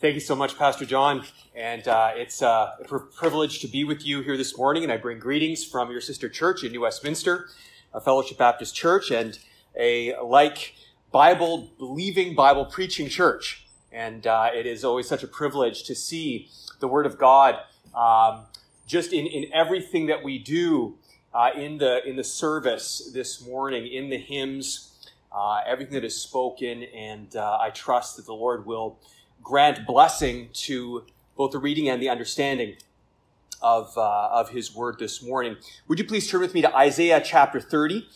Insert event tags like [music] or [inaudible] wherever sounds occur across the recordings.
Thank you so much, Pastor John. And uh, it's uh, a privilege to be with you here this morning. And I bring greetings from your sister church in New Westminster, a Fellowship Baptist church, and a like Bible believing, Bible preaching church. And uh, it is always such a privilege to see the Word of God um, just in, in everything that we do uh, in the in the service this morning, in the hymns, uh, everything that is spoken, and uh, I trust that the Lord will grant blessing to both the reading and the understanding of, uh, of his word this morning. Would you please turn with me to Isaiah chapter 30?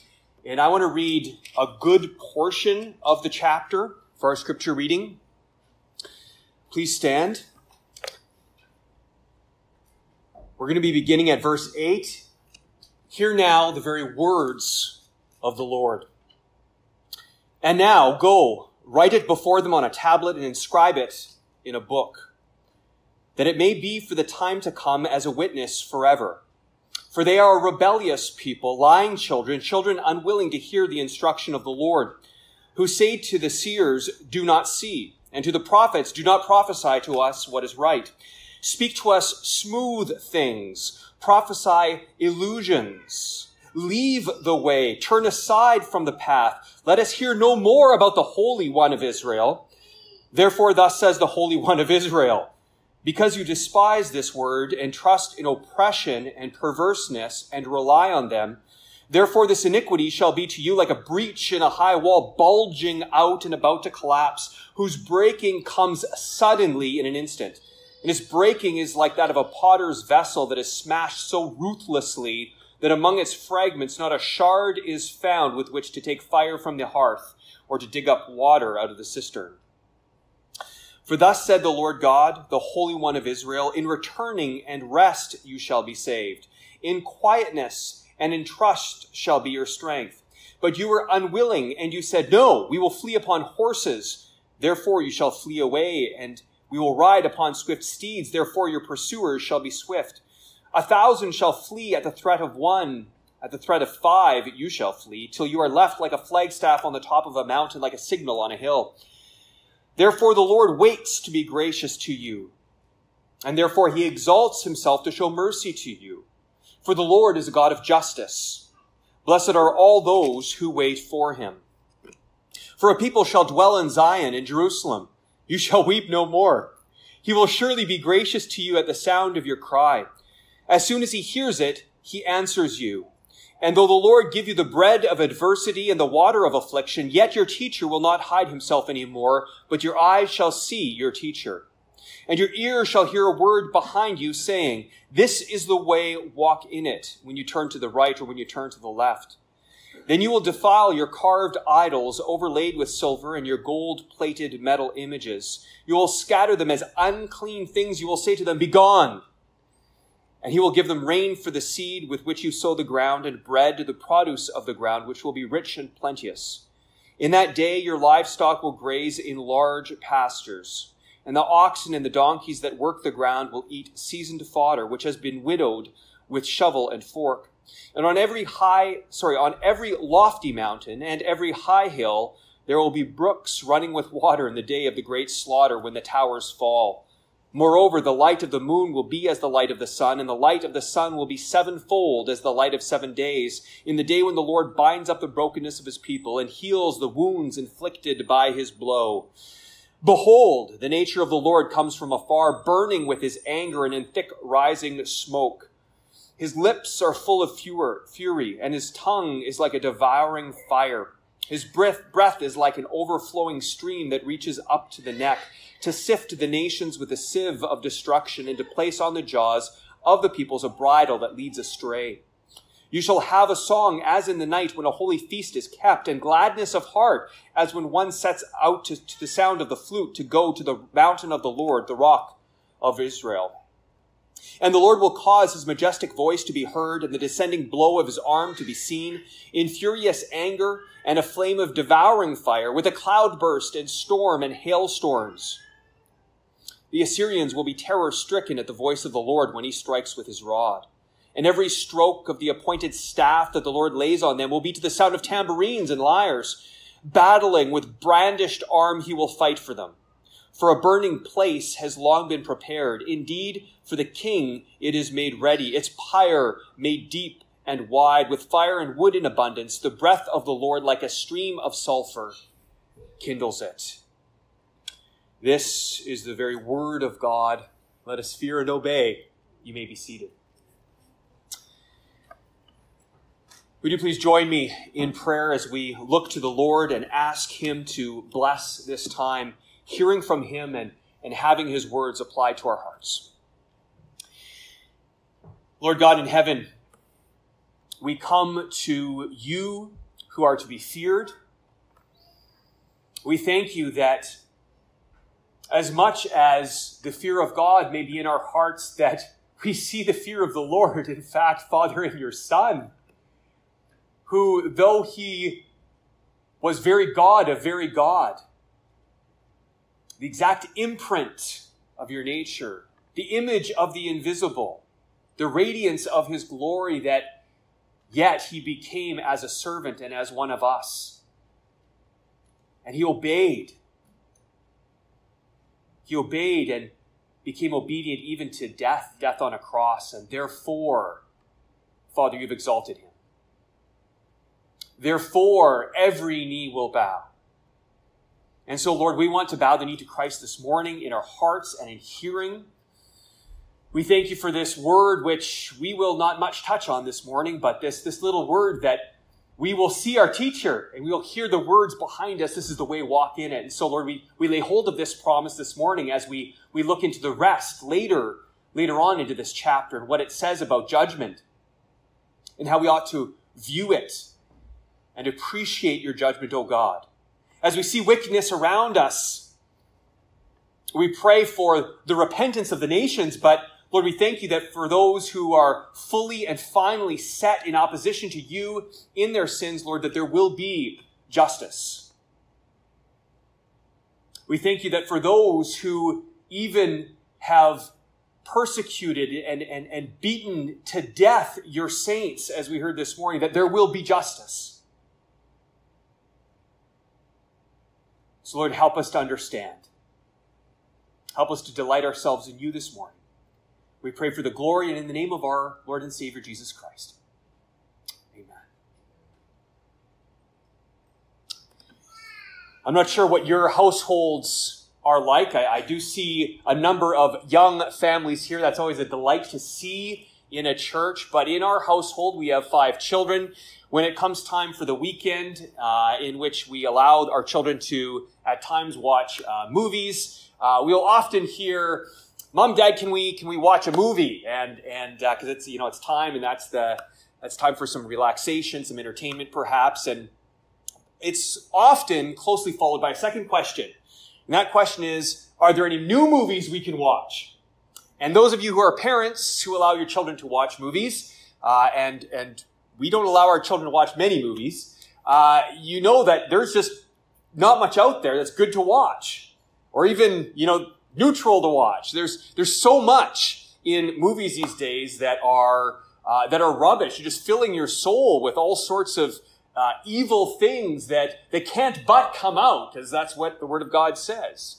And I want to read a good portion of the chapter for our scripture reading. Please stand. We're going to be beginning at verse 8. Hear now the very words of the Lord. And now go Write it before them on a tablet and inscribe it in a book, that it may be for the time to come as a witness forever. For they are a rebellious people, lying children, children unwilling to hear the instruction of the Lord, who say to the seers, Do not see, and to the prophets, Do not prophesy to us what is right. Speak to us smooth things, prophesy illusions. Leave the way, turn aside from the path. Let us hear no more about the Holy One of Israel. Therefore, thus says the Holy One of Israel, because you despise this word and trust in oppression and perverseness and rely on them, therefore this iniquity shall be to you like a breach in a high wall bulging out and about to collapse, whose breaking comes suddenly in an instant. And its breaking is like that of a potter's vessel that is smashed so ruthlessly that among its fragments not a shard is found with which to take fire from the hearth or to dig up water out of the cistern. For thus said the Lord God, the Holy One of Israel, in returning and rest you shall be saved. In quietness and in trust shall be your strength. But you were unwilling, and you said, No, we will flee upon horses. Therefore you shall flee away, and we will ride upon swift steeds. Therefore your pursuers shall be swift. A thousand shall flee at the threat of one. At the threat of five, you shall flee, till you are left like a flagstaff on the top of a mountain, like a signal on a hill. Therefore, the Lord waits to be gracious to you, and therefore he exalts himself to show mercy to you. For the Lord is a God of justice. Blessed are all those who wait for him. For a people shall dwell in Zion, in Jerusalem. You shall weep no more. He will surely be gracious to you at the sound of your cry. As soon as he hears it, he answers you. And though the Lord give you the bread of adversity and the water of affliction, yet your teacher will not hide himself any more, but your eyes shall see your teacher. And your ears shall hear a word behind you saying, This is the way, walk in it, when you turn to the right or when you turn to the left. Then you will defile your carved idols overlaid with silver and your gold plated metal images. You will scatter them as unclean things. You will say to them, Begone! And he will give them rain for the seed with which you sow the ground, and bread to the produce of the ground, which will be rich and plenteous. In that day your livestock will graze in large pastures, and the oxen and the donkeys that work the ground will eat seasoned fodder, which has been winnowed with shovel and fork. And on every high, sorry, on every lofty mountain and every high hill, there will be brooks running with water in the day of the great slaughter when the towers fall. Moreover, the light of the moon will be as the light of the sun, and the light of the sun will be sevenfold as the light of seven days, in the day when the Lord binds up the brokenness of his people and heals the wounds inflicted by his blow. Behold, the nature of the Lord comes from afar, burning with his anger and in thick rising smoke. His lips are full of fury, and his tongue is like a devouring fire. His breath, breath is like an overflowing stream that reaches up to the neck to sift the nations with a sieve of destruction and to place on the jaws of the peoples a bridle that leads astray. You shall have a song as in the night when a holy feast is kept, and gladness of heart as when one sets out to, to the sound of the flute to go to the mountain of the Lord, the rock of Israel. And the Lord will cause his majestic voice to be heard and the descending blow of his arm to be seen in furious anger and a flame of devouring fire with a cloudburst and storm and hailstorms. The Assyrians will be terror stricken at the voice of the Lord when he strikes with his rod. And every stroke of the appointed staff that the Lord lays on them will be to the sound of tambourines and lyres. Battling with brandished arm, he will fight for them. For a burning place has long been prepared. Indeed, for the king it is made ready, its pyre made deep and wide, with fire and wood in abundance. The breath of the Lord, like a stream of sulfur, kindles it. This is the very word of God. Let us fear and obey. You may be seated. Would you please join me in prayer as we look to the Lord and ask Him to bless this time hearing from Him and, and having His words applied to our hearts. Lord God in heaven, we come to you who are to be feared. We thank you that as much as the fear of God may be in our hearts, that [laughs] we see the fear of the Lord, in fact, Father, in your Son, who, though he was very God of very God, the exact imprint of your nature, the image of the invisible, the radiance of his glory that yet he became as a servant and as one of us. And he obeyed. He obeyed and became obedient even to death, death on a cross. And therefore, Father, you've exalted him. Therefore, every knee will bow and so, Lord, we want to bow the knee to Christ this morning in our hearts and in hearing. We thank you for this word, which we will not much touch on this morning, but this, this little word that we will see our teacher and we will hear the words behind us. This is the way walk in it. And so, Lord, we, we lay hold of this promise this morning as we, we look into the rest later, later on into this chapter and what it says about judgment and how we ought to view it and appreciate your judgment, O God as we see wickedness around us, we pray for the repentance of the nations, but Lord, we thank you that for those who are fully and finally set in opposition to you in their sins, Lord, that there will be justice. We thank you that for those who even have persecuted and, and, and beaten to death your saints, as we heard this morning, that there will be justice. So, Lord, help us to understand. Help us to delight ourselves in you this morning. We pray for the glory and in the name of our Lord and Savior Jesus Christ. Amen. I'm not sure what your households are like. I, I, do see a number of young families here. That's always a delight to see in a church. But in our household, we have five children when it comes time for the weekend, uh, in which we allow our children to at times watch uh, movies, uh, we'll often hear, "Mom, Dad, can we can we watch a movie?" And and because uh, it's you know it's time, and that's the that's time for some relaxation, some entertainment, perhaps, and it's often closely followed by a second question, and that question is, "Are there any new movies we can watch?" And those of you who are parents who allow your children to watch movies, uh, and and we don't allow our children to watch many movies, uh, you know that there's just not much out there that's good to watch or even, you know, neutral to watch. There's, there's so much in movies these days that are, uh, that are rubbish. You're just filling your soul with all sorts of uh, evil things that, that can't but come out, because that's what the Word of God says.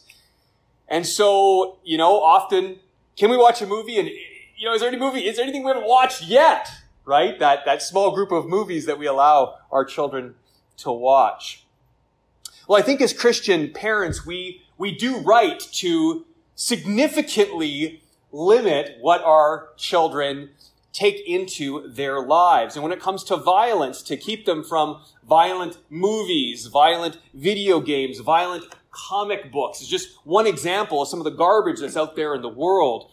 And so, you know, often, can we watch a movie and, you know, is there any movie, is there anything we haven't watched yet? right? That, that small group of movies that we allow our children to watch. Well, I think as Christian parents, we, we do right to significantly limit what our children take into their lives. And when it comes to violence, to keep them from violent movies, violent video games, violent comic books is just one example of some of the garbage that's out there in the world.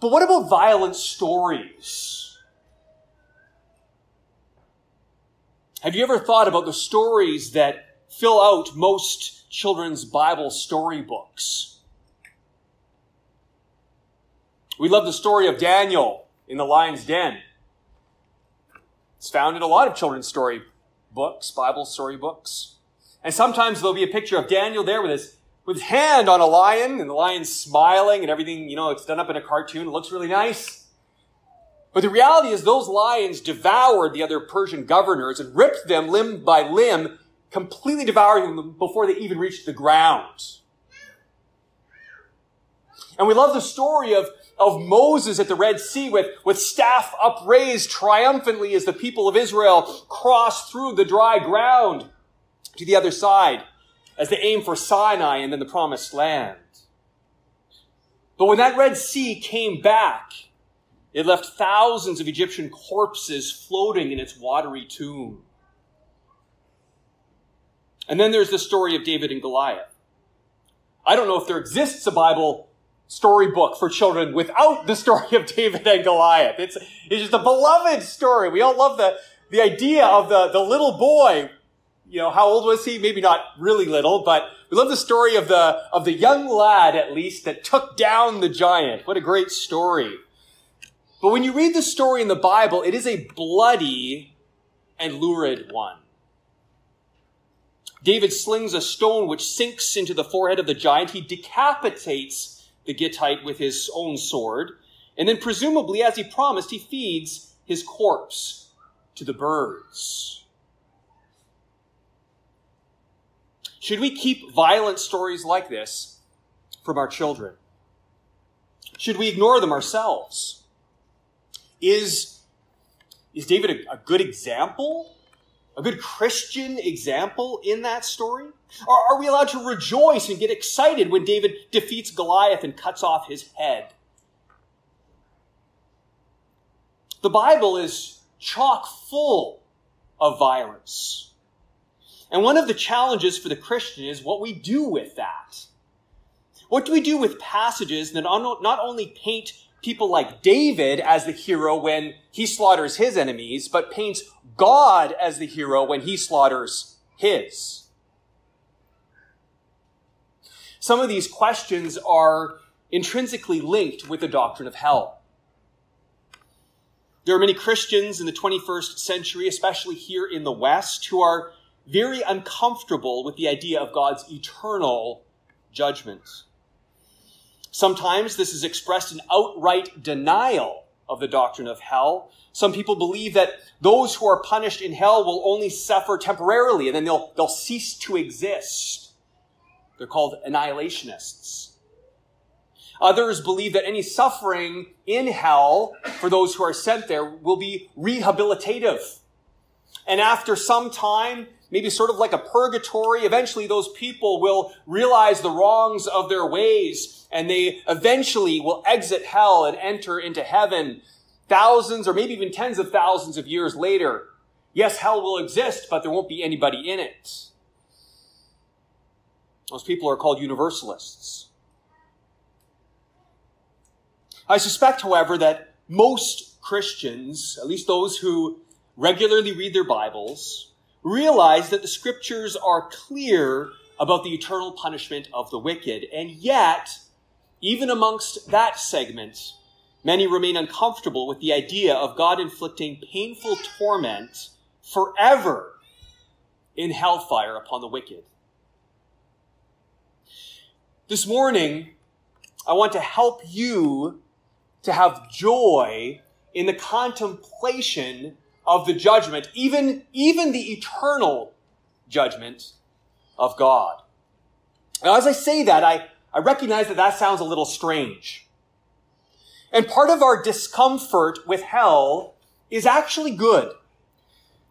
But what about violent stories? Have you ever thought about the stories that fill out most children's Bible storybooks? We love the story of Daniel in the lion's den. It's found in a lot of children's story books, Bible storybooks. And sometimes there'll be a picture of Daniel there with his, with his hand on a lion and the lion's smiling and everything, you know, it's done up in a cartoon. It looks really nice. But the reality is those lions devoured the other Persian governors and ripped them limb by limb, completely devouring them before they even reached the ground. And we love the story of, of Moses at the Red Sea with, with staff upraised triumphantly as the people of Israel cross through the dry ground to the other side as they aim for Sinai and then the promised land. But when that Red Sea came back, it left thousands of Egyptian corpses floating in its watery tomb. And then there's the story of David and Goliath. I don't know if there exists a Bible storybook for children without the story of David and Goliath. It's, it's just a beloved story. We all love the, the idea of the, the little boy. You know, how old was he? Maybe not really little, but we love the story of the, of the young lad, at least, that took down the giant. What a great story. But when you read the story in the Bible, it is a bloody and lurid one. David slings a stone which sinks into the forehead of the giant. He decapitates the Gittite with his own sword. And then, presumably, as he promised, he feeds his corpse to the birds. Should we keep violent stories like this from our children? Should we ignore them ourselves? Is, is David a, a good example? A good Christian example in that story? Or are we allowed to rejoice and get excited when David defeats Goliath and cuts off his head? The Bible is chock full of violence. And one of the challenges for the Christian is what we do with that. What do we do with passages that not only paint people like David as the hero when he slaughters his enemies, but paints God as the hero when he slaughters his. Some of these questions are intrinsically linked with the doctrine of hell. There are many Christians in the 21st century, especially here in the West, who are very uncomfortable with the idea of God's eternal judgment. Sometimes this is expressed in outright denial of the doctrine of hell. Some people believe that those who are punished in hell will only suffer temporarily and then they'll, they'll cease to exist. They're called annihilationists. Others believe that any suffering in hell for those who are sent there will be rehabilitative. And after some time, maybe sort of like a purgatory. Eventually, those people will realize the wrongs of their ways and they eventually will exit hell and enter into heaven thousands or maybe even tens of thousands of years later. Yes, hell will exist, but there won't be anybody in it. Those people are called universalists. I suspect, however, that most Christians, at least those who regularly read their Bibles, realize that the scriptures are clear about the eternal punishment of the wicked. And yet, even amongst that segment, many remain uncomfortable with the idea of God inflicting painful torment forever in hellfire upon the wicked. This morning, I want to help you to have joy in the contemplation of the judgment, even, even the eternal judgment of God. Now, as I say that, I, I recognize that that sounds a little strange. And part of our discomfort with hell is actually good.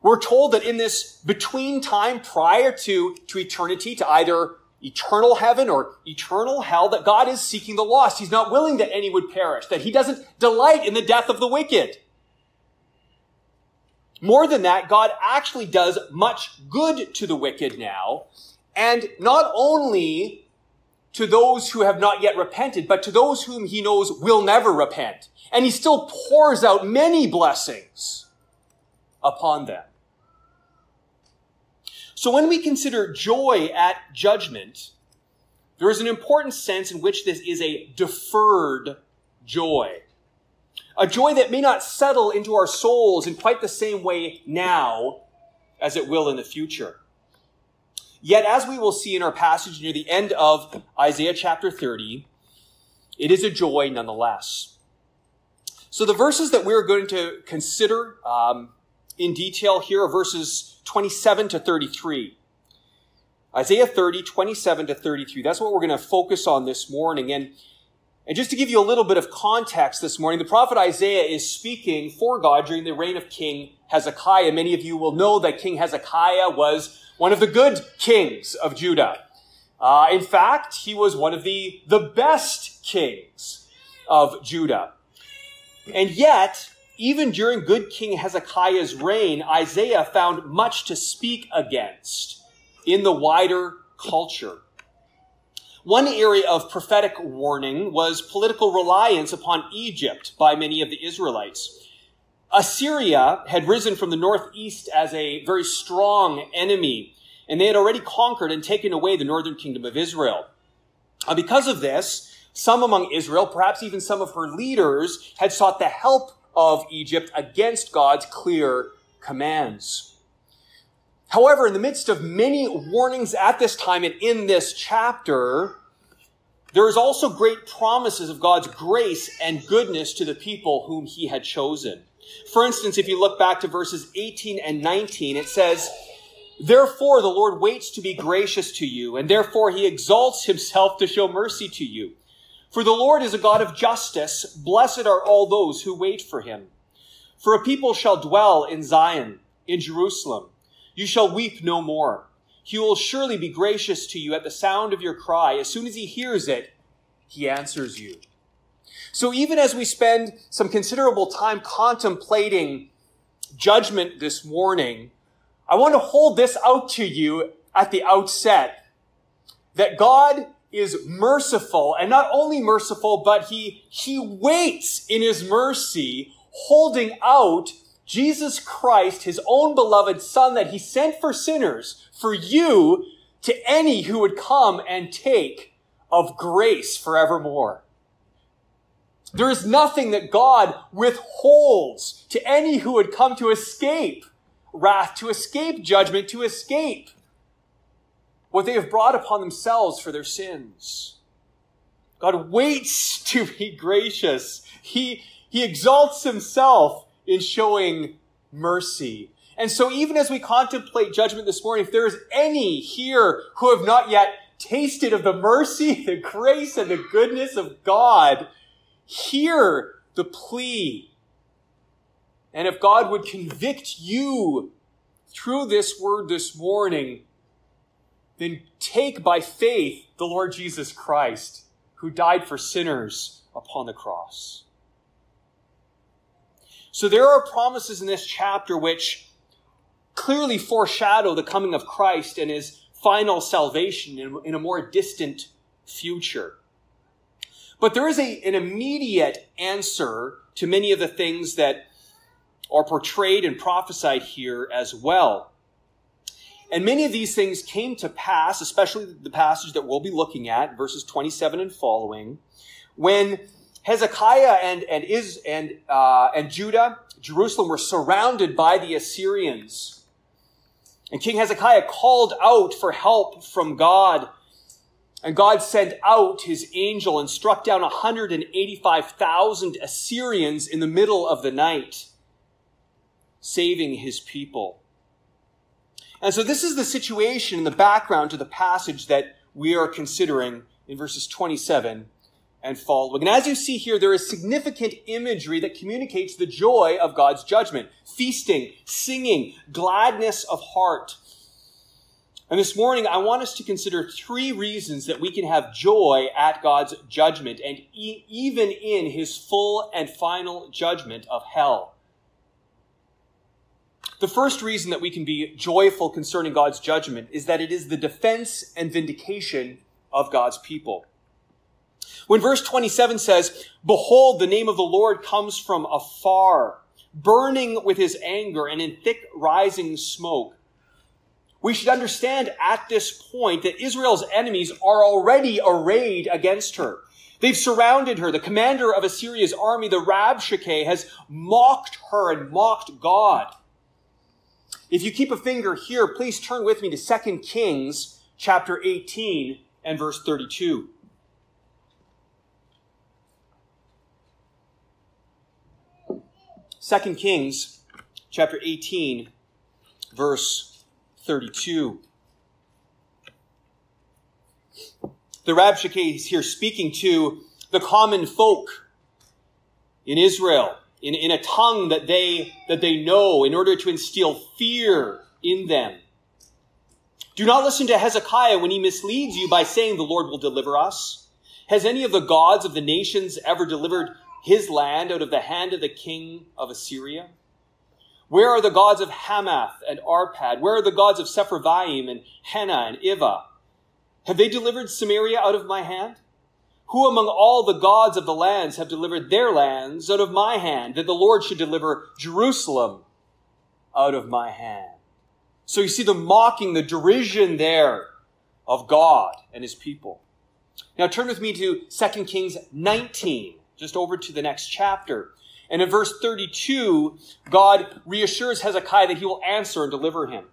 We're told that in this between time prior to, to eternity, to either eternal heaven or eternal hell, that God is seeking the lost. He's not willing that any would perish, that he doesn't delight in the death of the wicked. More than that, God actually does much good to the wicked now, and not only to those who have not yet repented, but to those whom he knows will never repent. And he still pours out many blessings upon them. So when we consider joy at judgment, there is an important sense in which this is a deferred joy. A joy that may not settle into our souls in quite the same way now as it will in the future. Yet, as we will see in our passage near the end of Isaiah chapter 30, it is a joy nonetheless. So the verses that we're going to consider um, in detail here are verses 27 to 33. Isaiah 30, 27 to 33. That's what we're going to focus on this morning. And And just to give you a little bit of context this morning, the prophet Isaiah is speaking for God during the reign of King Hezekiah. Many of you will know that King Hezekiah was one of the good kings of Judah. Uh, in fact, he was one of the, the best kings of Judah. And yet, even during good King Hezekiah's reign, Isaiah found much to speak against in the wider culture. One area of prophetic warning was political reliance upon Egypt by many of the Israelites. Assyria had risen from the northeast as a very strong enemy, and they had already conquered and taken away the northern kingdom of Israel. Uh, because of this, some among Israel, perhaps even some of her leaders, had sought the help of Egypt against God's clear commands. However, in the midst of many warnings at this time and in this chapter, there is also great promises of God's grace and goodness to the people whom he had chosen. For instance, if you look back to verses 18 and 19, it says, Therefore the Lord waits to be gracious to you, and therefore he exalts himself to show mercy to you. For the Lord is a God of justice. Blessed are all those who wait for him. For a people shall dwell in Zion, in Jerusalem. You shall weep no more. He will surely be gracious to you at the sound of your cry. As soon as he hears it, he answers you. So even as we spend some considerable time contemplating judgment this morning, I want to hold this out to you at the outset that God is merciful and not only merciful, but he, he waits in his mercy, holding out Jesus Christ, his own beloved son that he sent for sinners, for you, to any who would come and take of grace forevermore. There is nothing that God withholds to any who would come to escape wrath, to escape judgment, to escape what they have brought upon themselves for their sins. God waits to be gracious. He, he exalts himself in showing mercy. And so even as we contemplate judgment this morning, if there is any here who have not yet tasted of the mercy, [laughs] the grace, and the goodness of God, hear the plea. And if God would convict you through this word this morning, then take by faith the Lord Jesus Christ, who died for sinners upon the cross. So there are promises in this chapter which clearly foreshadow the coming of Christ and his final salvation in, in a more distant future. But there is a, an immediate answer to many of the things that are portrayed and prophesied here as well. And many of these things came to pass, especially the passage that we'll be looking at, verses 27 and following, when Hezekiah and, and, is, and, uh, and Judah, Jerusalem were surrounded by the Assyrians. And King Hezekiah called out for help from God. And God sent out his angel and struck down 185,000 Assyrians in the middle of the night, saving his people. And so this is the situation in the background to the passage that we are considering in verses 27 and following. And as you see here, there is significant imagery that communicates the joy of God's judgment. Feasting, singing, gladness of heart. And this morning, I want us to consider three reasons that we can have joy at God's judgment and e- even in his full and final judgment of hell. The first reason that we can be joyful concerning God's judgment is that it is the defense and vindication of God's people. When verse 27 says, Behold, the name of the Lord comes from afar, burning with his anger and in thick rising smoke. We should understand at this point that Israel's enemies are already arrayed against her. They've surrounded her. The commander of Assyria's army, the Rabshakeh, has mocked her and mocked God. If you keep a finger here, please turn with me to 2 Kings chapter 18 and verse 32. 2 Kings chapter 18, verse 32. The Rabshakeh is here speaking to the common folk in Israel in, in a tongue that they, that they know in order to instill fear in them. Do not listen to Hezekiah when he misleads you by saying the Lord will deliver us. Has any of the gods of the nations ever delivered his land out of the hand of the king of Assyria? Where are the gods of Hamath and Arpad? Where are the gods of Sepharvaim and Hena and Iva? Have they delivered Samaria out of my hand? Who among all the gods of the lands have delivered their lands out of my hand, that the Lord should deliver Jerusalem out of my hand? So you see the mocking, the derision there of God and his people. Now turn with me to 2 Kings 19, just over to the next chapter. And in verse 32, God reassures Hezekiah that he will answer and deliver him.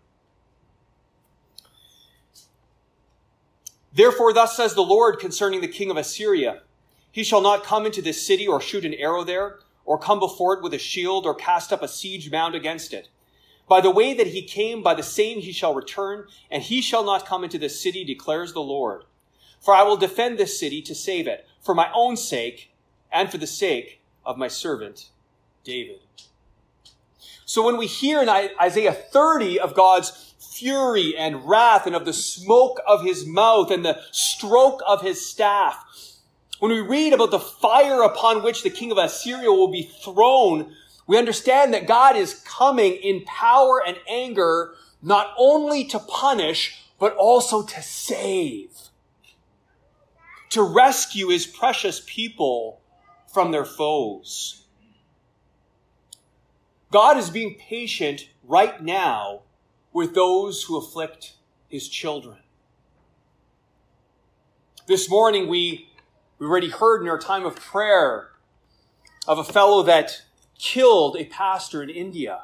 Therefore, thus says the Lord concerning the king of Assyria He shall not come into this city or shoot an arrow there, or come before it with a shield, or cast up a siege mound against it. By the way that he came, by the same he shall return, and he shall not come into this city, declares the Lord. For I will defend this city to save it, for my own sake, and for the sake of my servant David. So when we hear in Isaiah 30 of God's fury and wrath and of the smoke of his mouth and the stroke of his staff. When we read about the fire upon which the king of Assyria will be thrown, we understand that God is coming in power and anger, not only to punish, but also to save. To rescue his precious people from their foes. God is being patient right now with those who afflict his children. This morning we, we already heard in our time of prayer of a fellow that killed a pastor in India.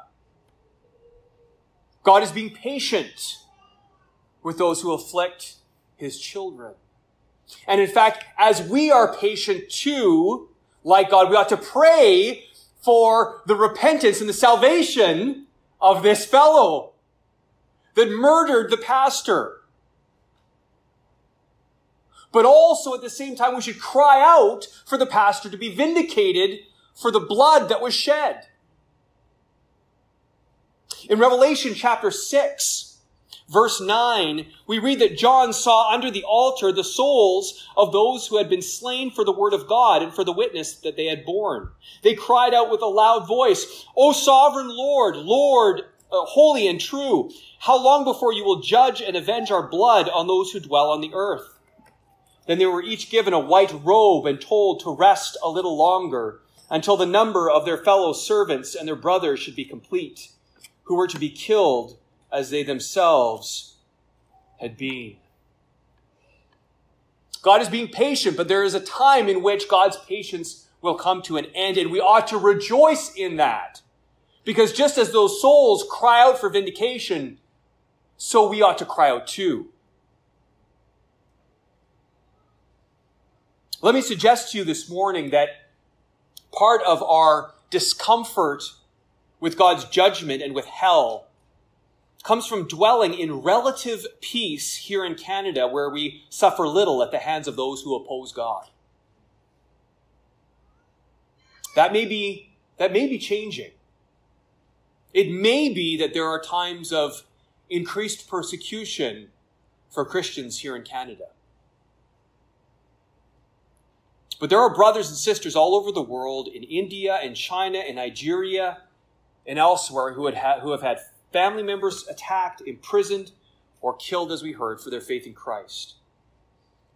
God is being patient with those who afflict his children. And in fact, as we are patient too, like God, we ought to pray for the repentance and the salvation of this fellow that murdered the pastor. But also at the same time, we should cry out for the pastor to be vindicated for the blood that was shed. In Revelation chapter 6, verse 9, we read that John saw under the altar the souls of those who had been slain for the word of God and for the witness that they had borne. They cried out with a loud voice, O sovereign Lord, Lord, uh, holy and true, how long before you will judge and avenge our blood on those who dwell on the earth? Then they were each given a white robe and told to rest a little longer until the number of their fellow servants and their brothers should be complete, who were to be killed as they themselves had been. God is being patient, but there is a time in which God's patience will come to an end, and we ought to rejoice in that. Because just as those souls cry out for vindication, so we ought to cry out too. Let me suggest to you this morning that part of our discomfort with God's judgment and with hell comes from dwelling in relative peace here in Canada where we suffer little at the hands of those who oppose God. That may be, that may be changing. It may be that there are times of increased persecution for Christians here in Canada. But there are brothers and sisters all over the world, in India and China and Nigeria and elsewhere, who, had who have had family members attacked, imprisoned, or killed, as we heard, for their faith in Christ.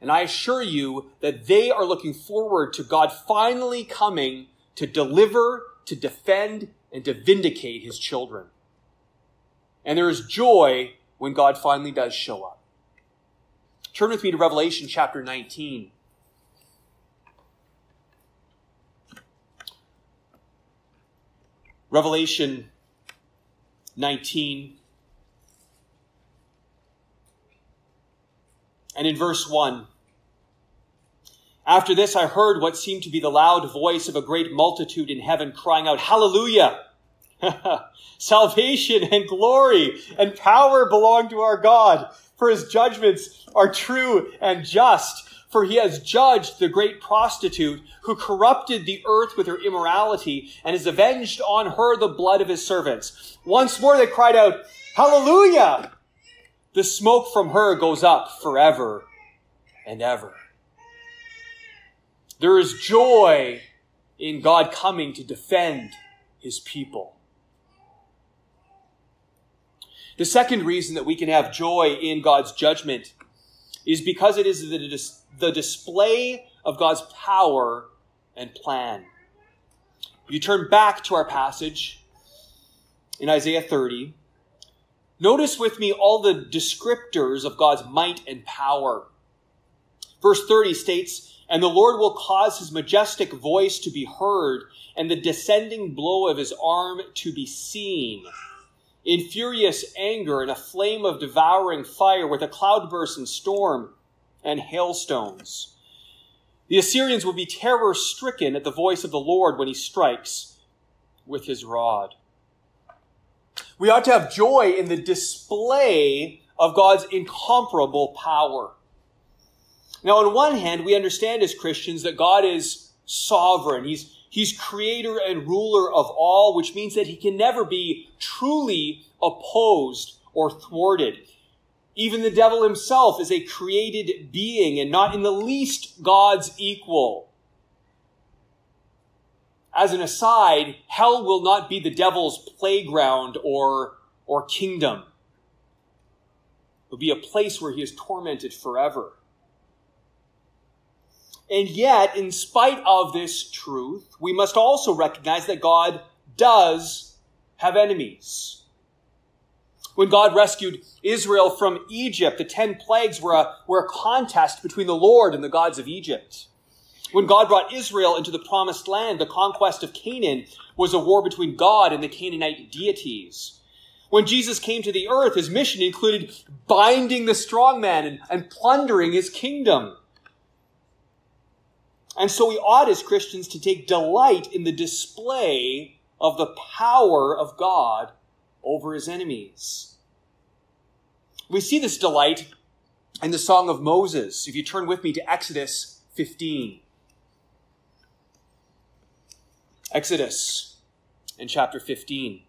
And I assure you that they are looking forward to God finally coming to deliver, to defend, and to vindicate his children. And there is joy when God finally does show up. Turn with me to Revelation chapter 19. Revelation 19. And in verse 1, after this, I heard what seemed to be the loud voice of a great multitude in heaven crying out, Hallelujah! [laughs] Salvation and glory and power belong to our God, for his judgments are true and just. For he has judged the great prostitute who corrupted the earth with her immorality and has avenged on her the blood of his servants. Once more they cried out, Hallelujah! The smoke from her goes up forever and ever. There is joy in God coming to defend his people. The second reason that we can have joy in God's judgment is because it is the, the display of God's power and plan. You turn back to our passage in Isaiah 30. Notice with me all the descriptors of God's might and power. Verse 30 states, And the Lord will cause his majestic voice to be heard, and the descending blow of his arm to be seen in furious anger and a flame of devouring fire with a cloudburst and storm and hailstones. The Assyrians will be terror stricken at the voice of the Lord when he strikes with his rod. We ought to have joy in the display of God's incomparable power. Now, on one hand, we understand as Christians that God is sovereign. He's He's creator and ruler of all, which means that he can never be truly opposed or thwarted. Even the devil himself is a created being and not in the least God's equal. As an aside, hell will not be the devil's playground or, or kingdom. It will be a place where he is tormented forever. And yet, in spite of this truth, we must also recognize that God does have enemies. When God rescued Israel from Egypt, the ten plagues were a, were a contest between the Lord and the gods of Egypt. When God brought Israel into the promised land, the conquest of Canaan was a war between God and the Canaanite deities. When Jesus came to the earth, his mission included binding the strong man and, and plundering his kingdom. And so we ought as Christians to take delight in the display of the power of God over his enemies. We see this delight in the Song of Moses. If you turn with me to Exodus 15. Exodus in chapter 15.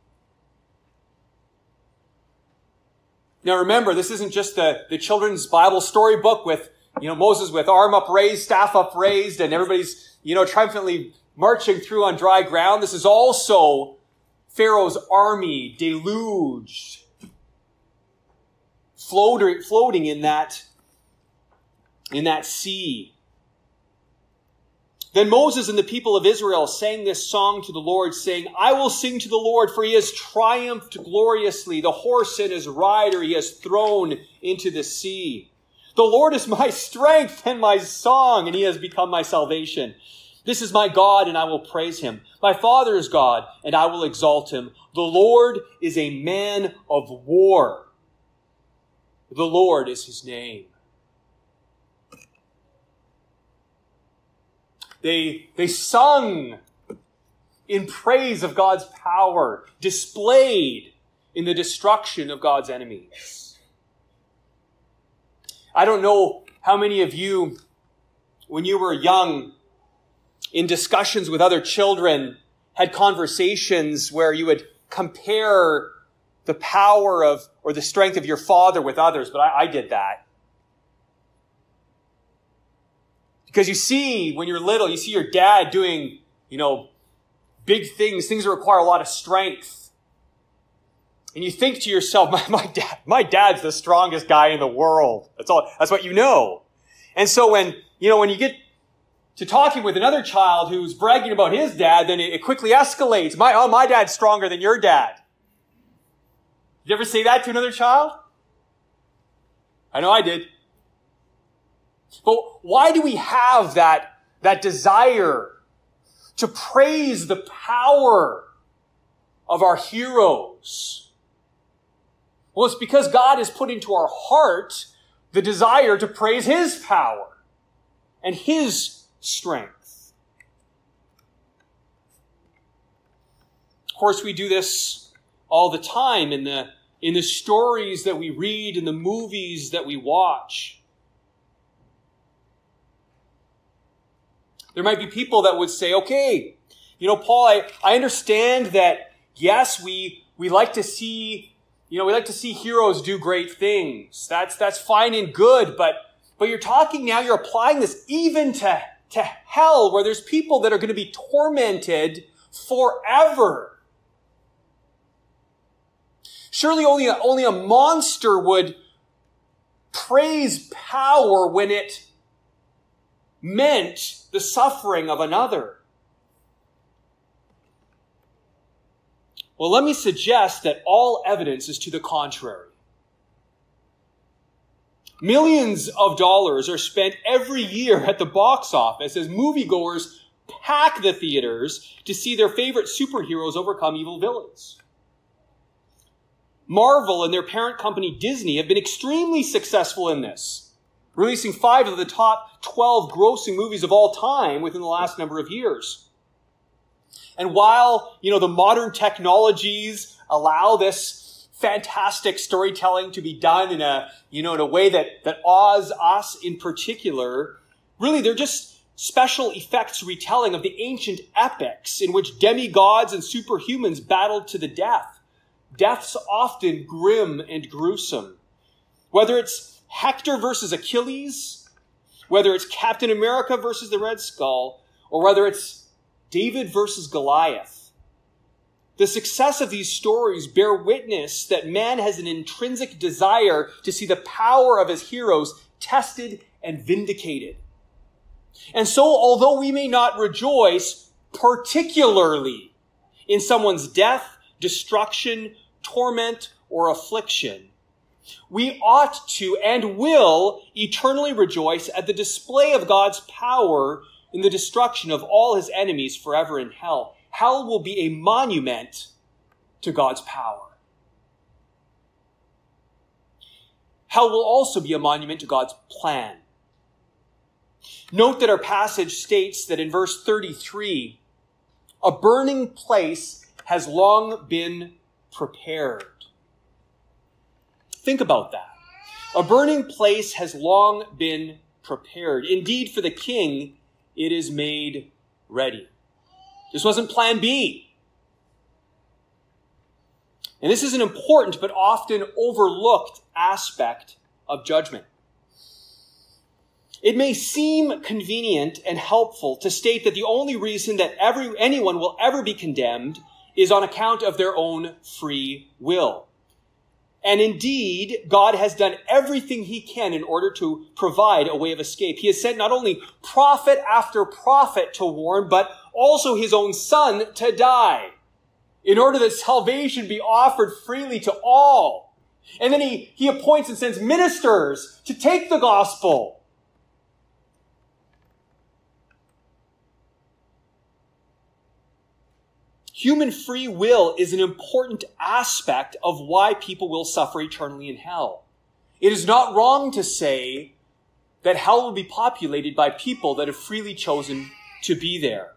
Now remember, this isn't just the, the children's Bible storybook with you know, Moses with arm upraised, staff upraised, and everybody's, you know, triumphantly marching through on dry ground. This is also Pharaoh's army deluged, floating, floating in that, in that sea. Then Moses and the people of Israel sang this song to the Lord, saying, I will sing to the Lord, for he has triumphed gloriously. The horse and his rider he has thrown into the sea. The Lord is my [laughs] strength and my song, and he has become my salvation. This is my God, and I will praise him. My Father is God, and I will exalt him. The Lord is a man of war. The Lord is his name. They, they sung in praise of God's power, displayed in the destruction of God's enemies. I don't know how many of you, when you were young, in discussions with other children, had conversations where you would compare the power of or the strength of your father with others, but I, I did that. Because you see, when you're little, you see your dad doing, you know, big things, things that require a lot of strength and you think to yourself, [laughs] my, my dad, my dad's the strongest guy in the world. That's all, that's what you know. And so when, you know, when you get to talking with another child who's bragging about his dad, then it, quickly escalates. My, oh, my dad's stronger than your dad. Did you ever say that to another child? I know I did. But why do we have that, that desire to praise the power of our heroes? Well, it's because God has put into our heart the desire to praise His power and His strength. Of course, we do this all the time in the, in the stories that we read, in the movies that we watch. There might be people that would say, okay, you know, Paul, I, I understand that, yes, we, we like to see, you know, we like to see heroes do great things. That's, that's fine and good, but, but you're talking now, you're applying this even to, to hell where there's people that are going to be tormented forever. Surely only a, only a monster would praise power when it meant the suffering of another. Well, let me suggest that all evidence is to the contrary. Millions of dollars are spent every year at the box office as moviegoers pack the theaters to see their favorite superheroes overcome evil villains. Marvel and their parent company Disney have been extremely successful in this releasing five of the top 12 grossing movies of all time within the last number of years. And while, you know, the modern technologies allow this fantastic storytelling to be done in a, you know, in a way that, that awes us in particular, really they're just special effects retelling of the ancient epics in which demigods and superhumans battled to the death. Deaths often grim and gruesome. Whether it's Hector versus Achilles, whether it's Captain America versus the Red Skull, or whether it's David versus Goliath. The success of these stories bear witness that man has an intrinsic desire to see the power of his heroes tested and vindicated. And so, although we may not rejoice particularly in someone's death, destruction, torment, or affliction, we ought to and will eternally rejoice at the display of God's power in the destruction of all his enemies forever in hell. Hell will be a monument to God's power. Hell will also be a monument to God's plan. Note that our passage states that in verse 33, a burning place has long been prepared. Think about that. A burning place has long been prepared. Indeed, for the king, it is made ready. This wasn't plan B. And this is an important but often overlooked aspect of judgment. It may seem convenient and helpful to state that the only reason that every, anyone will ever be condemned is on account of their own free will. And indeed, God has done everything he can in order to provide a way of escape. He has sent not only prophet after prophet to warn, but also his own son to die in order that salvation be offered freely to all. And then he, he appoints and sends ministers to take the gospel Human free will is an important aspect of why people will suffer eternally in hell. It is not wrong to say that hell will be populated by people that have freely chosen to be there.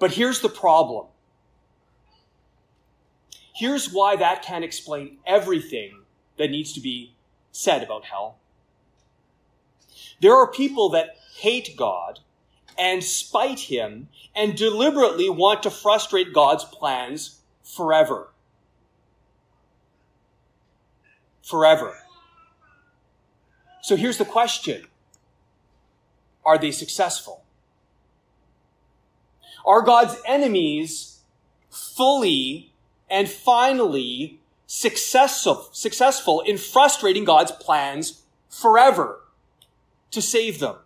But here's the problem. Here's why that can't explain everything that needs to be said about hell. There are people that hate God and spite him and deliberately want to frustrate God's plans forever. Forever. So here's the question. Are they successful? Are God's enemies fully and finally successful, successful in frustrating God's plans forever to save them?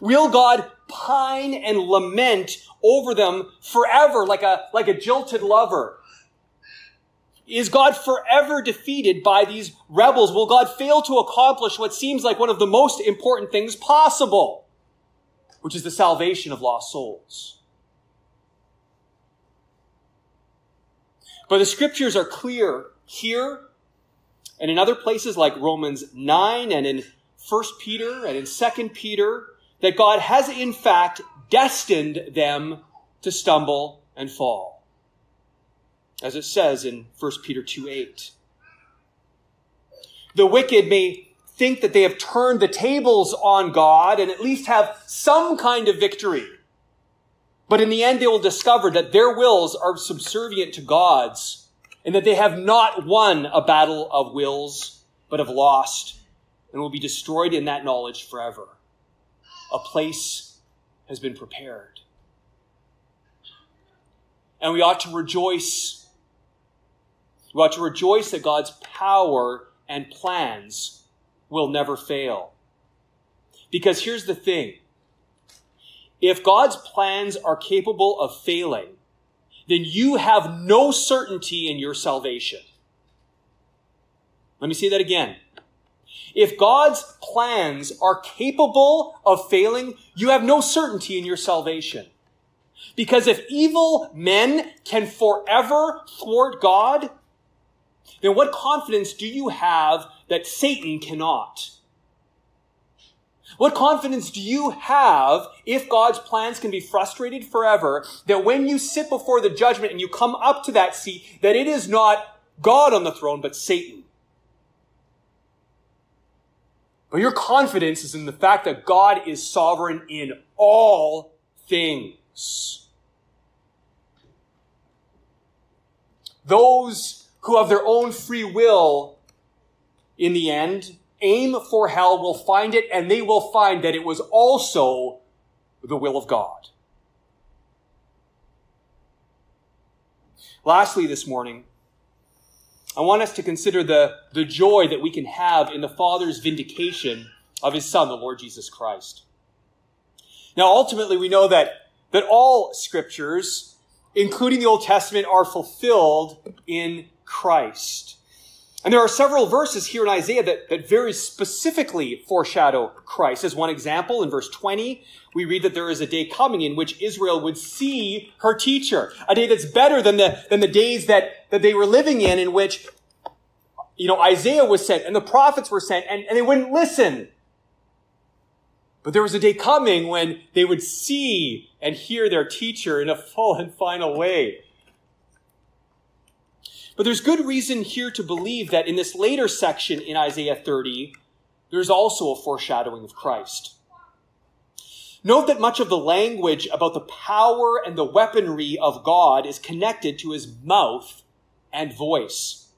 Will God pine and lament over them forever like a, like a jilted lover? Is God forever defeated by these rebels? Will God fail to accomplish what seems like one of the most important things possible, which is the salvation of lost souls? But the scriptures are clear here and in other places like Romans 9 and in 1 Peter and in 2 Peter that God has in fact destined them to stumble and fall. As it says in 1 Peter 2 8. The wicked may think that they have turned the tables on God and at least have some kind of victory. But in the end, they will discover that their wills are subservient to God's and that they have not won a battle of wills, but have lost and will be destroyed in that knowledge forever. A place has been prepared. And we ought to rejoice. We ought to rejoice that God's power and plans will never fail. Because here's the thing. If God's plans are capable of failing, then you have no certainty in your salvation. Let me say that again. If God's plans are capable of failing, you have no certainty in your salvation. Because if evil men can forever thwart God, then what confidence do you have that Satan cannot? What confidence do you have if God's plans can be frustrated forever that when you sit before the judgment and you come up to that seat, that it is not God on the throne, but Satan? But your confidence is in the fact that God is sovereign in all things. Those who have their own free will in the end aim for hell will find it and they will find that it was also the will of God. Lastly, this morning, I want us to consider the, the joy that we can have in the Father's vindication of His Son, the Lord Jesus Christ. Now, ultimately, we know that, that all scriptures, including the Old Testament, are fulfilled in Christ. And there are several verses here in Isaiah that, that very specifically foreshadow Christ. As one example, in verse 20, we read that there is a day coming in which Israel would see her teacher. A day that's better than the, than the days that, that they were living in, in which, you know, Isaiah was sent and the prophets were sent and, and they wouldn't listen. But there was a day coming when they would see and hear their teacher in a full and final way. But there's good reason here to believe that in this later section in Isaiah 30, there's also a foreshadowing of Christ. Note that much of the language about the power and the weaponry of God is connected to his mouth and voice.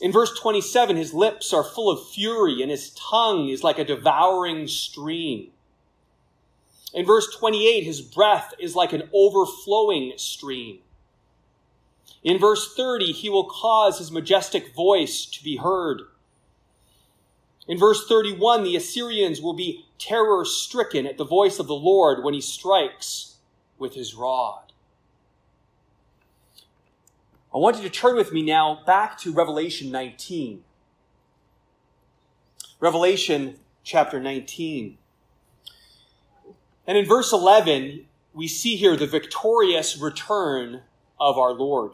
In verse 27, his lips are full of fury and his tongue is like a devouring stream. In verse 28, his breath is like an overflowing stream. In verse 30, he will cause his majestic voice to be heard. In verse 31, the Assyrians will be terror stricken at the voice of the Lord when he strikes with his rod. I want you to turn with me now back to Revelation 19. Revelation chapter 19. And in verse 11, we see here the victorious return of our Lord.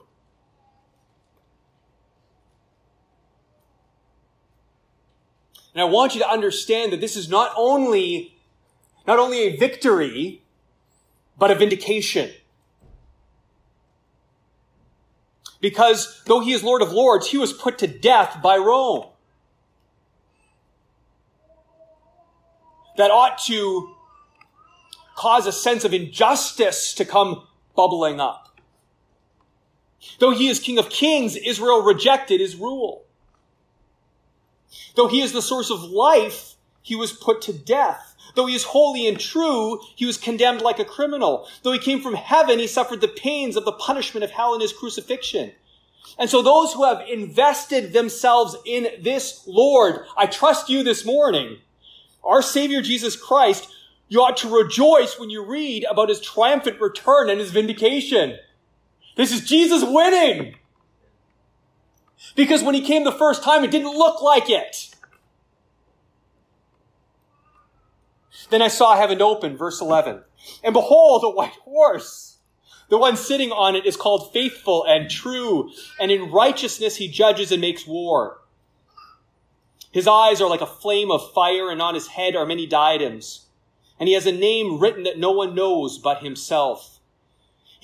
And I want you to understand that this is not only, not only a victory, but a vindication. Because though he is Lord of Lords, he was put to death by Rome. That ought to cause a sense of injustice to come bubbling up. Though he is King of Kings, Israel rejected his rule. Though he is the source of life, he was put to death. Though he is holy and true, he was condemned like a criminal. Though he came from heaven, he suffered the pains of the punishment of hell in his crucifixion. And so those who have invested themselves in this Lord, I trust you this morning, our Savior Jesus Christ, you ought to rejoice when you read about his triumphant return and his vindication. This is Jesus winning. Because when he came the first time, it didn't look like it. Then I saw heaven open, verse 11. And behold, a white horse. The one sitting on it is called faithful and true, and in righteousness he judges and makes war. His eyes are like a flame of fire, and on his head are many diadems. And he has a name written that no one knows but himself.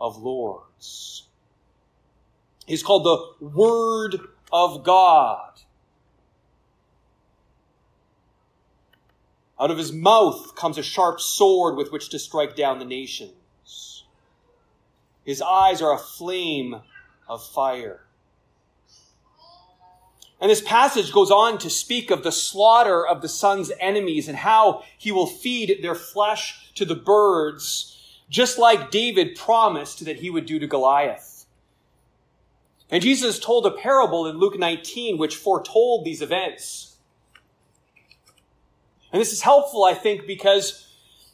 of Lords. He's called the Word of God. Out of his mouth comes a sharp sword with which to strike down the nations. His eyes are a flame of fire. And this passage goes on to speak of the slaughter of the Son's enemies and how he will feed their flesh to the birds, just like David promised that he would do to Goliath. And Jesus told a parable in Luke 19 which foretold these events. And this is helpful, I think, because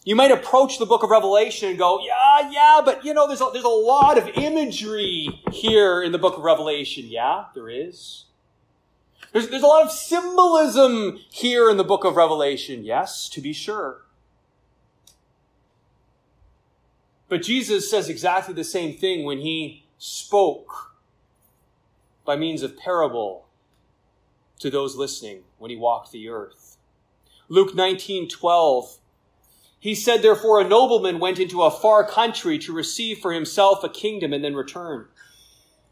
you might approach the book of Revelation and go, yeah, yeah, but you know, there's a, there's a lot of imagery here in the book of Revelation. Yeah, there is. There's, there's a lot of symbolism here in the book of Revelation. Yes, to be sure. But Jesus says exactly the same thing when he spoke by means of parable to those listening when he walked the earth. Luke 19, 12. He said, therefore, a nobleman went into a far country to receive for himself a kingdom and then return.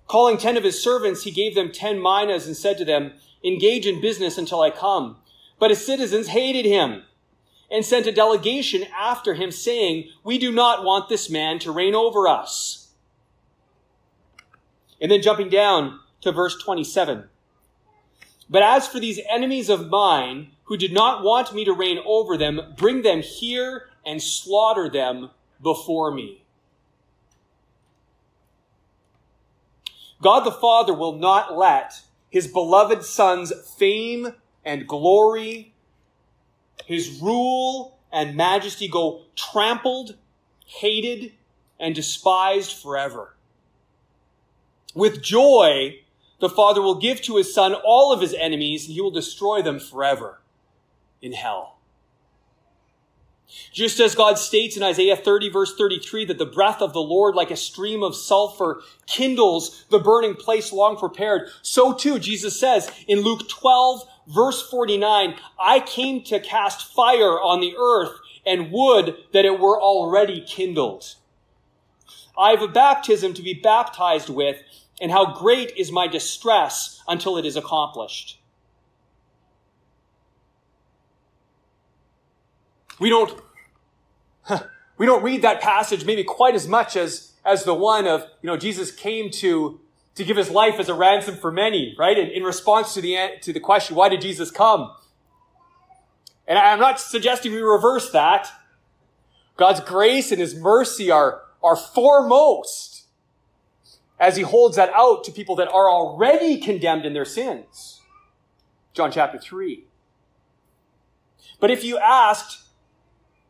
Calling ten of his servants, he gave them ten minas and said to them, engage in business until I come. But his citizens hated him and sent a delegation after him saying, we do not want this man to reign over us. And then jumping down to verse 27. But as for these enemies of mine, who did not want me to reign over them, bring them here and slaughter them before me. God the Father will not let his beloved Son's fame and glory, his rule and majesty go trampled, hated, and despised forever. With joy, the Father will give to his Son all of his enemies, and he will destroy them forever in hell. Just as God states in Isaiah 30 verse 33 that the breath of the Lord like a stream of sulfur kindles the burning place long prepared, so too Jesus says in Luke 12 verse 49, I came to cast fire on the earth and would that it were already kindled. I have a baptism to be baptized with, and how great is my distress until it is accomplished. We don't, we don't read that passage maybe quite as much as, as the one of, you know, Jesus came to, to give his life as a ransom for many, right? In, in response to the, to the question, why did Jesus come? And I'm not suggesting we reverse that. God's grace and his mercy are, are foremost as he holds that out to people that are already condemned in their sins. John chapter 3. But if you asked,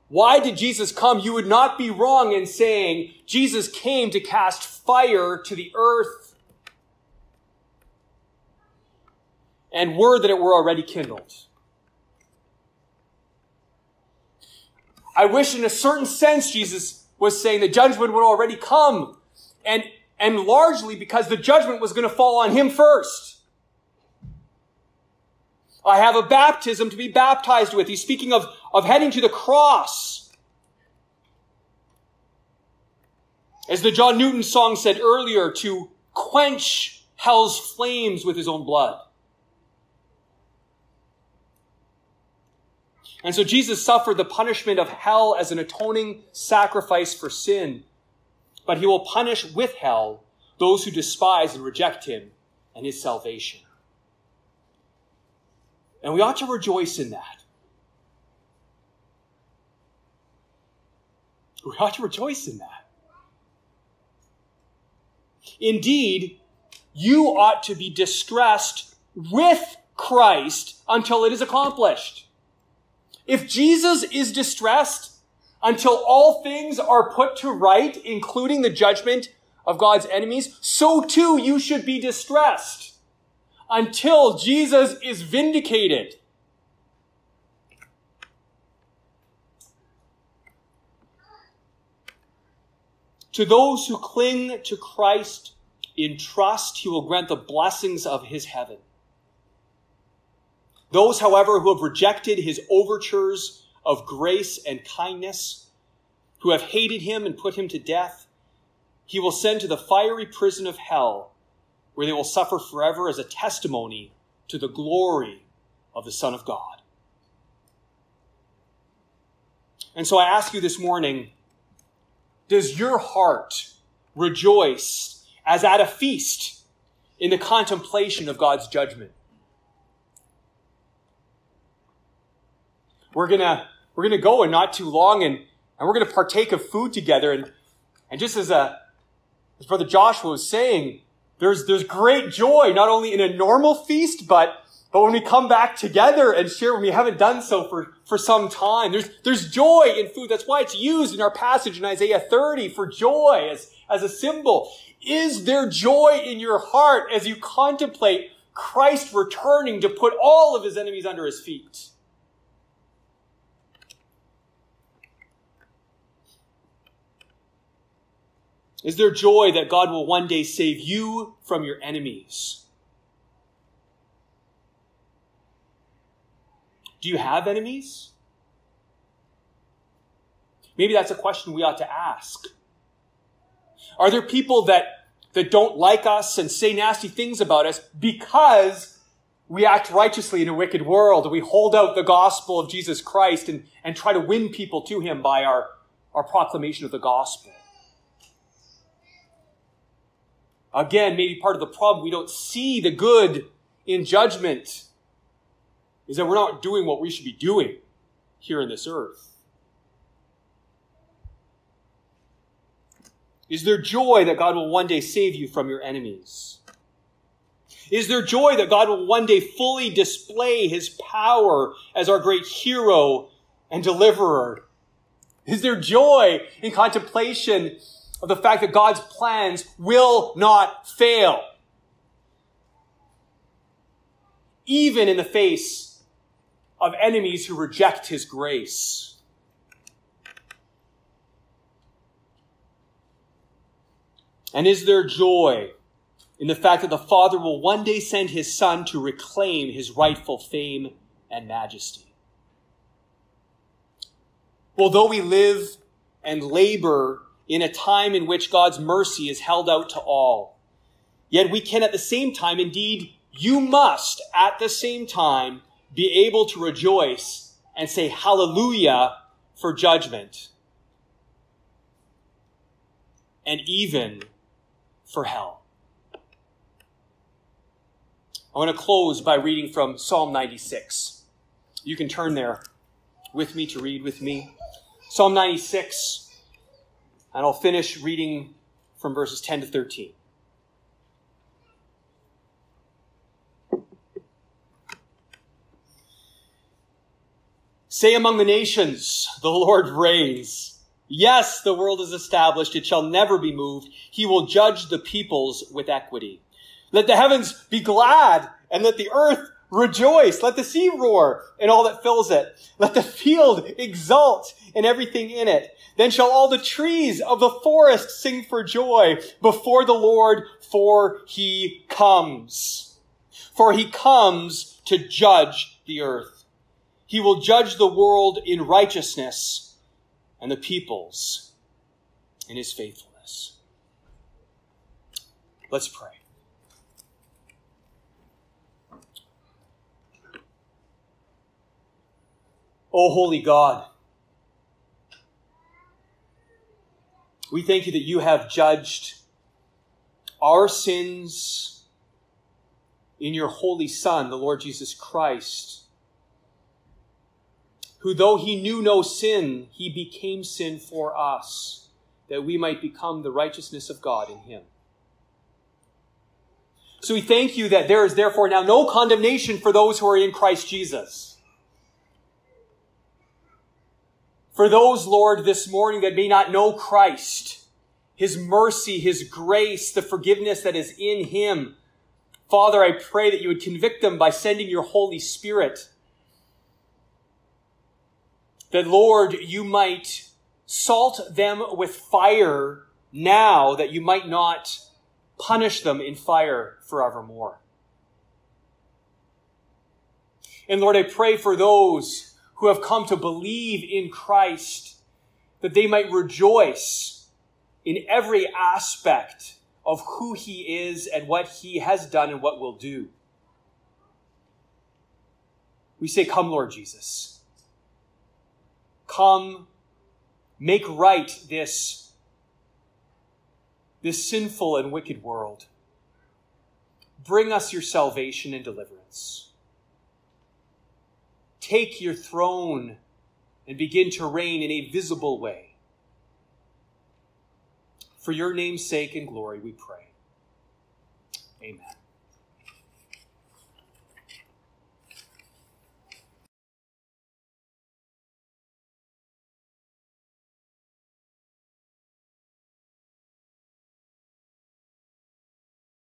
why did Jesus come? You would not be wrong in saying Jesus came to cast fire to the earth and were that it were already kindled. I wish in a certain sense Jesus was saying the judgment would already come and, and largely because the judgment was going to fall on him first. I have a baptism to be baptized with. He's speaking of, of heading to the cross. As the John Newton song said earlier, to quench hell's flames with his own blood. And so Jesus suffered the punishment of hell as an atoning sacrifice for sin. But he will punish with hell those who despise and reject him and his salvation. And we ought to rejoice in that. We ought to rejoice in that. Indeed, you ought to be distressed with Christ until it is accomplished. If Jesus is distressed until all things are put to right, including the judgment of God's enemies, so too you should be distressed until Jesus is vindicated. To those who cling to Christ in trust, he will grant the blessings of his heaven. Those, however, who have rejected his overtures of grace and kindness, who have hated him and put him to death, he will send to the fiery prison of hell, where they will suffer forever as a testimony to the glory of the Son of God. And so I ask you this morning, does your heart rejoice as at a feast in the contemplation of God's judgment? We're gonna we're gonna go in not too long and and we're gonna partake of food together and and just as a as brother Joshua was saying, there's there's great joy not only in a normal feast, but but when we come back together and share when we haven't done so for, for some time, there's, there's joy in food. That's why it's used in our passage in Isaiah 30 for joy as, as a symbol. Is there joy in your heart as you contemplate Christ returning to put all of his enemies under his feet? Is there joy that God will one day save you from your enemies? Do you have enemies? Maybe that's a question we ought to ask. Are there people that, that don't like us and say nasty things about us because we act righteously in a wicked world? We hold out the gospel of Jesus Christ and, and try to win people to him by our, our proclamation of the gospel. Again, maybe part of the problem, we don't see the good in judgment, is that we're not doing what we should be doing here in this earth. Is there joy that God will one day save you from your enemies? Is there joy that God will one day fully display his power as our great hero and deliverer? Is there joy in contemplation of the fact that God's plans will not fail. Even in the face of enemies who reject his grace. And is there joy in the fact that the Father will one day send his Son to reclaim his rightful fame and majesty? Well, though we live and labor in a time in which God's mercy is held out to all. Yet we can at the same time, indeed, you must at the same time be able to rejoice and say hallelujah for judgment. And even for hell. I want to close by reading from Psalm 96. You can turn there with me to read with me. Psalm 96 and I'll finish reading from verses 10 to 13. Say among the nations, the Lord reigns. Yes, the world is established. It shall never be moved. He will judge the peoples with equity. Let the heavens be glad and let the earth rejoice. Let the sea roar and all that fills it. Let the field exult and everything in it. Then shall all the trees of the forest sing for joy before the Lord, for he comes. For he comes to judge the earth. He will judge the world in righteousness and the peoples in his faithfulness. Let's pray. O holy God, We thank you that you have judged our sins in your holy Son, the Lord Jesus Christ, who, though he knew no sin, he became sin for us, that we might become the righteousness of God in him. So we thank you that there is therefore now no condemnation for those who are in Christ Jesus. For those, Lord, this morning that may not know Christ, His mercy, His grace, the forgiveness that is in Him, Father, I pray that you would convict them by sending your Holy Spirit. That, Lord, you might salt them with fire now that you might not punish them in fire forevermore. And Lord, I pray for those who have come to believe in Christ that they might rejoice in every aspect of who he is and what he has done and what will do. We say, Come, Lord Jesus. Come, make right this, this sinful and wicked world. Bring us your salvation and deliverance. Take your throne and begin to reign in a visible way. For your name's sake and glory, we pray. Amen.